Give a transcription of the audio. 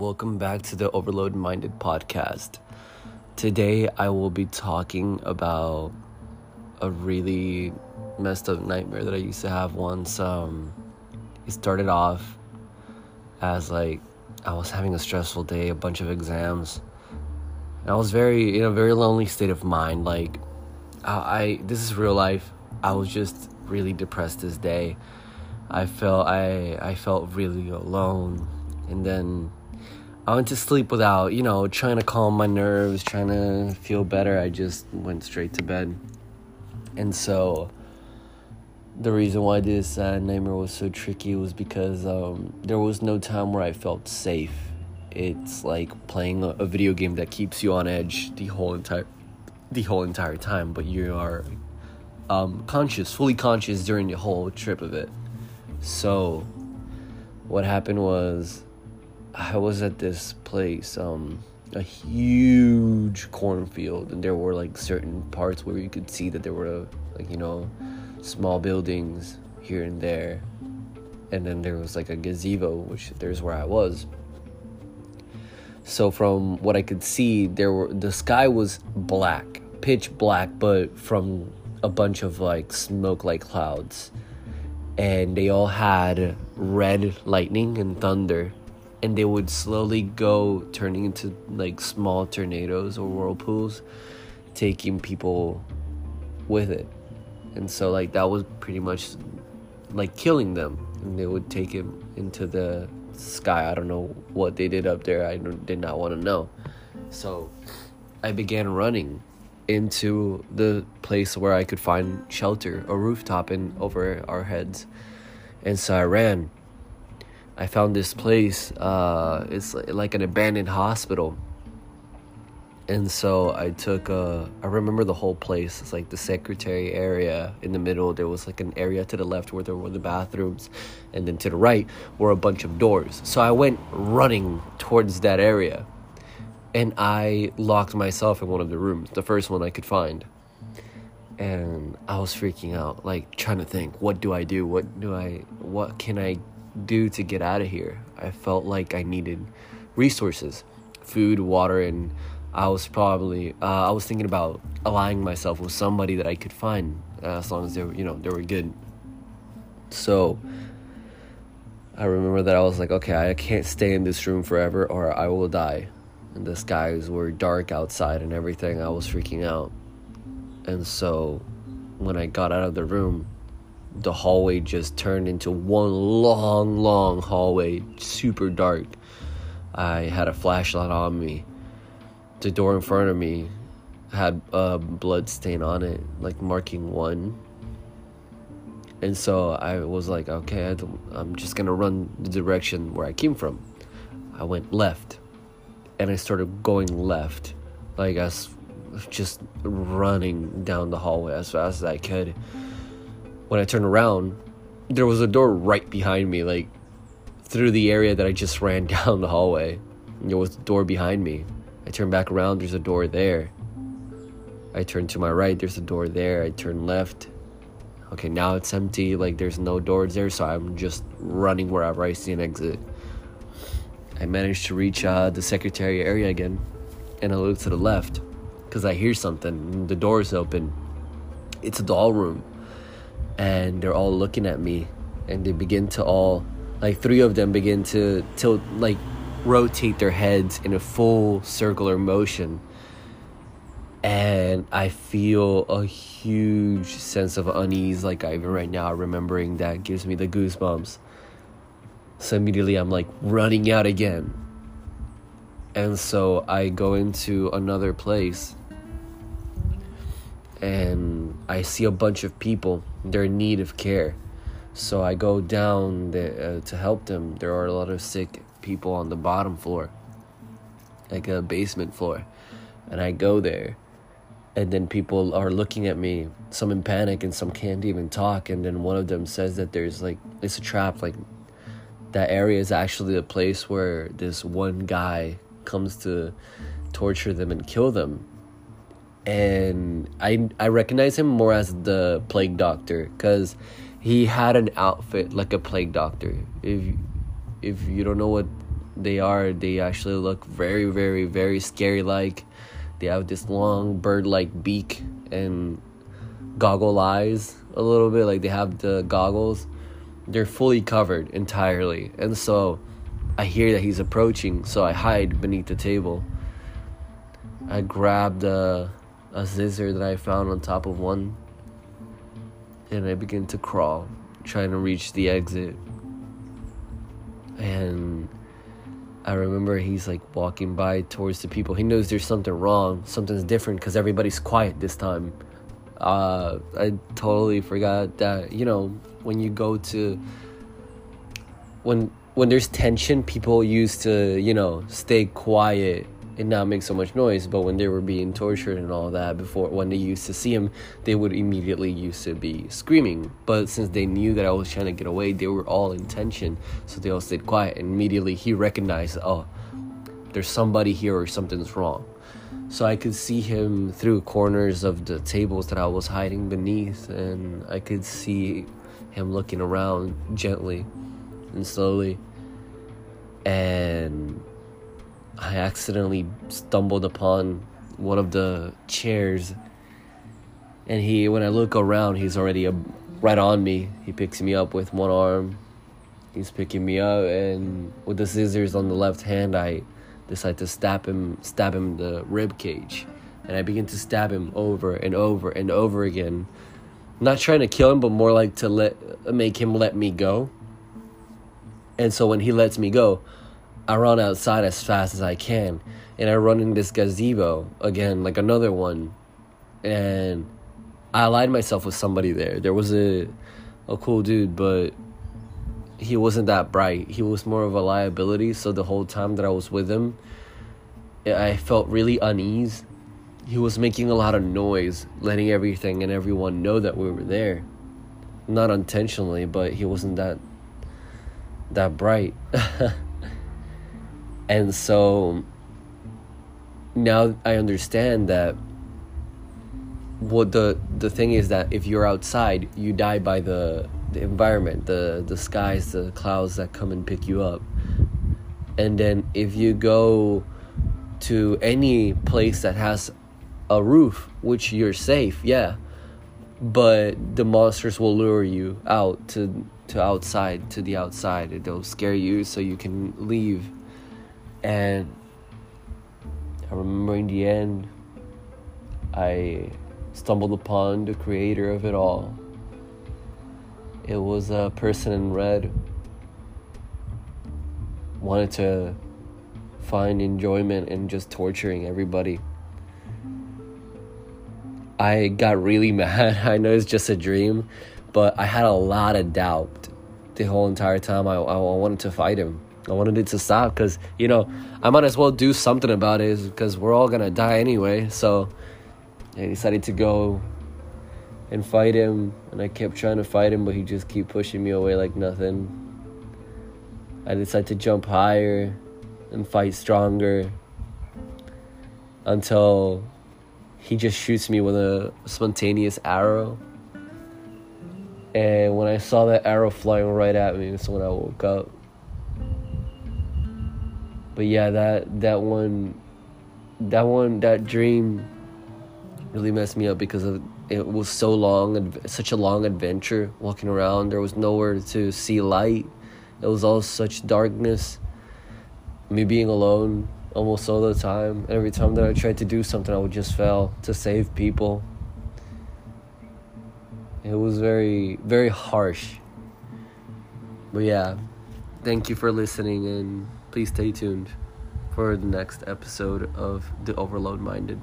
Welcome back to the Overload Minded podcast. Today I will be talking about a really messed up nightmare that I used to have once. Um, it started off as like I was having a stressful day, a bunch of exams. And I was very in a very lonely state of mind. Like I, I this is real life. I was just really depressed this day. I felt I I felt really alone, and then I went to sleep without you know trying to calm my nerves, trying to feel better. I just went straight to bed, and so the reason why this uh, nightmare was so tricky was because um, there was no time where I felt safe. It's like playing a, video game that keeps you on edge the whole entire the whole entire time, but you are um, conscious, fully conscious during the whole trip of it. So, what happened was, I was at this place, um, a huge cornfield, and there were like certain parts where you could see that there were like you know, small buildings here and there, and then there was like a gazebo, which there's where I was. So from what I could see, there were the sky was black, pitch black, but from a bunch of like smoke like clouds. And they all had red lightning and thunder and they would slowly go turning into like small tornadoes or whirlpools taking people with it. And so like that was pretty much like killing them. And they would take him into the sky. I don't know what they did up there. I did not want to know. So i began running into the place where I could find shelter, a rooftop in over our heads. And so I ran. I found this place. Uh, it's like an abandoned hospital. And so I took a. I remember the whole place. It's like the secretary area in the middle. There was like an area to the left where there were the bathrooms, and then to the right were a bunch of doors. So I went running towards that area and I locked myself in one of the rooms, the first one I could find. And I was freaking out, like trying to think, what do I do? What do I what can I do to get out of here? I felt like I needed resources, food, water, and I was probably uh, I was thinking about aligning myself with somebody that I could find, uh, as long as they were, you know, they were good. So I remember that I was like, okay, I can't stay in this room forever, or I will die and the skies were dark outside and everything, I was freaking out. And so when I got out of the room, the hallway just turned into one long, long hallway, super dark. I had a flashlight on me. The door in front of me had a blood stain on it, like marking one. And so I was like, okay, I'm just gonna run the direction where I came from. I went left and I started going left, like I was just running down the hallway as fast as I could. When I turned around, there was a door right behind me, like through the area that I just ran down the hallway. There was a door behind me. I turned back around, there's a door there. I turned to my right, there's a door there. I turned left. Okay, now it's empty, like there's no doors there, so I'm just running wherever I see an exit. I managed to reach uh, the secretary area again, and I look to the left because I hear something. The door is open. It's a doll room, and they're all looking at me, and they begin to all, like three of them begin to tilt, like rotate their heads in a full circular motion. And I feel a huge sense of unease, like I, even right now, remembering that gives me the goosebumps so immediately I'm like running out again. And so I go into another place and I see a bunch of people. They're in need of care. So I go down there, uh, to help them. There are a lot of sick people on the bottom floor, like a basement floor. And I go there. And then people are looking at me, some in panic and some can't even talk. And then one of them says that there's like, it's a trap, like that area is actually the place where this one guy comes to torture them and kill them. And I I recognize him more as the plague doctor because he had an outfit like a plague doctor. If if you don't know what they are. They actually look very, very, very scary. Like they have this long bird-like beak and goggle eyes a little bit. Like they have the goggles. They're fully covered entirely, and so I hear that he's approaching. So I hide beneath the table. I grabbed a, a scissor that I found on top of one, and I begin to crawl, trying to reach the exit and I remember he's like walking by towards the people. He knows there's something wrong, something's different because everybody's quiet this time. Uh, I totally forgot that you know when you go to when when there's tension, people used to you know stay quiet and not make so much noise. But when they were being tortured and all that before, when they used to see him, they would immediately used to be screaming. But since they knew that I was trying to get away, they were all in tension, so they all stayed quiet. And immediately he recognized, oh, there's somebody here or something's wrong. So I could see him through corners of the tables that I was hiding beneath, and I could see him looking around gently and slowly. And I accidentally stumbled upon one of the chairs. And he, when I look around, he's already a, right on me. He picks me up with one arm. He's picking me up, and with the scissors on the left hand, I decide to stab him, stab him the rib cage, and I begin to stab him over and over and over again. Not trying to kill him, but more like to let make him let me go. And so when he lets me go, I run outside as fast as I can, and I run in this gazebo again, like another one, and I allied myself with somebody there. There was a a cool dude, but he wasn't that bright. He was more of a liability. So the whole time that I was with him, I felt really unease. He was making a lot of noise, letting everything and everyone know that we were there. Not intentionally, but he wasn't that that bright. And so now I understand that what the the thing is that if you're outside, you die by the the environment, the the skies, the clouds that come and pick you up. And then if you go to any place that has a roof, which you're safe, yeah. But the monsters will lure you out to to outside, to the outside. They'll scare you so you can leave and I remember in the end, I stumbled upon the creator of it all. It was a person in red. Wanted to find enjoyment in just torturing everybody. I got really mad. I know it's just a dream, but I had a lot of doubt the whole entire time I, I wanted to fight him. I wanted it to stop because, you know, I might as well do something about it because we're all going to die anyway. So I decided to go and fight him. And I kept trying to fight him, but he just kept pushing me away like nothing. I decided to jump higher and fight stronger until he just shoots me with a spontaneous arrow. And when I saw that arrow flying right at me, that's when I woke up but yeah, that that one, that one, that dream really messed me up because of, it was so long such a long adventure walking around. There was nowhere to see light. It was all such darkness. Me being alone almost all the time. Every time that I tried to do something, I would just fail to save people. It was very, very harsh. But yeah, thank you for listening and please stay tuned for the next episode of The Overload Minded.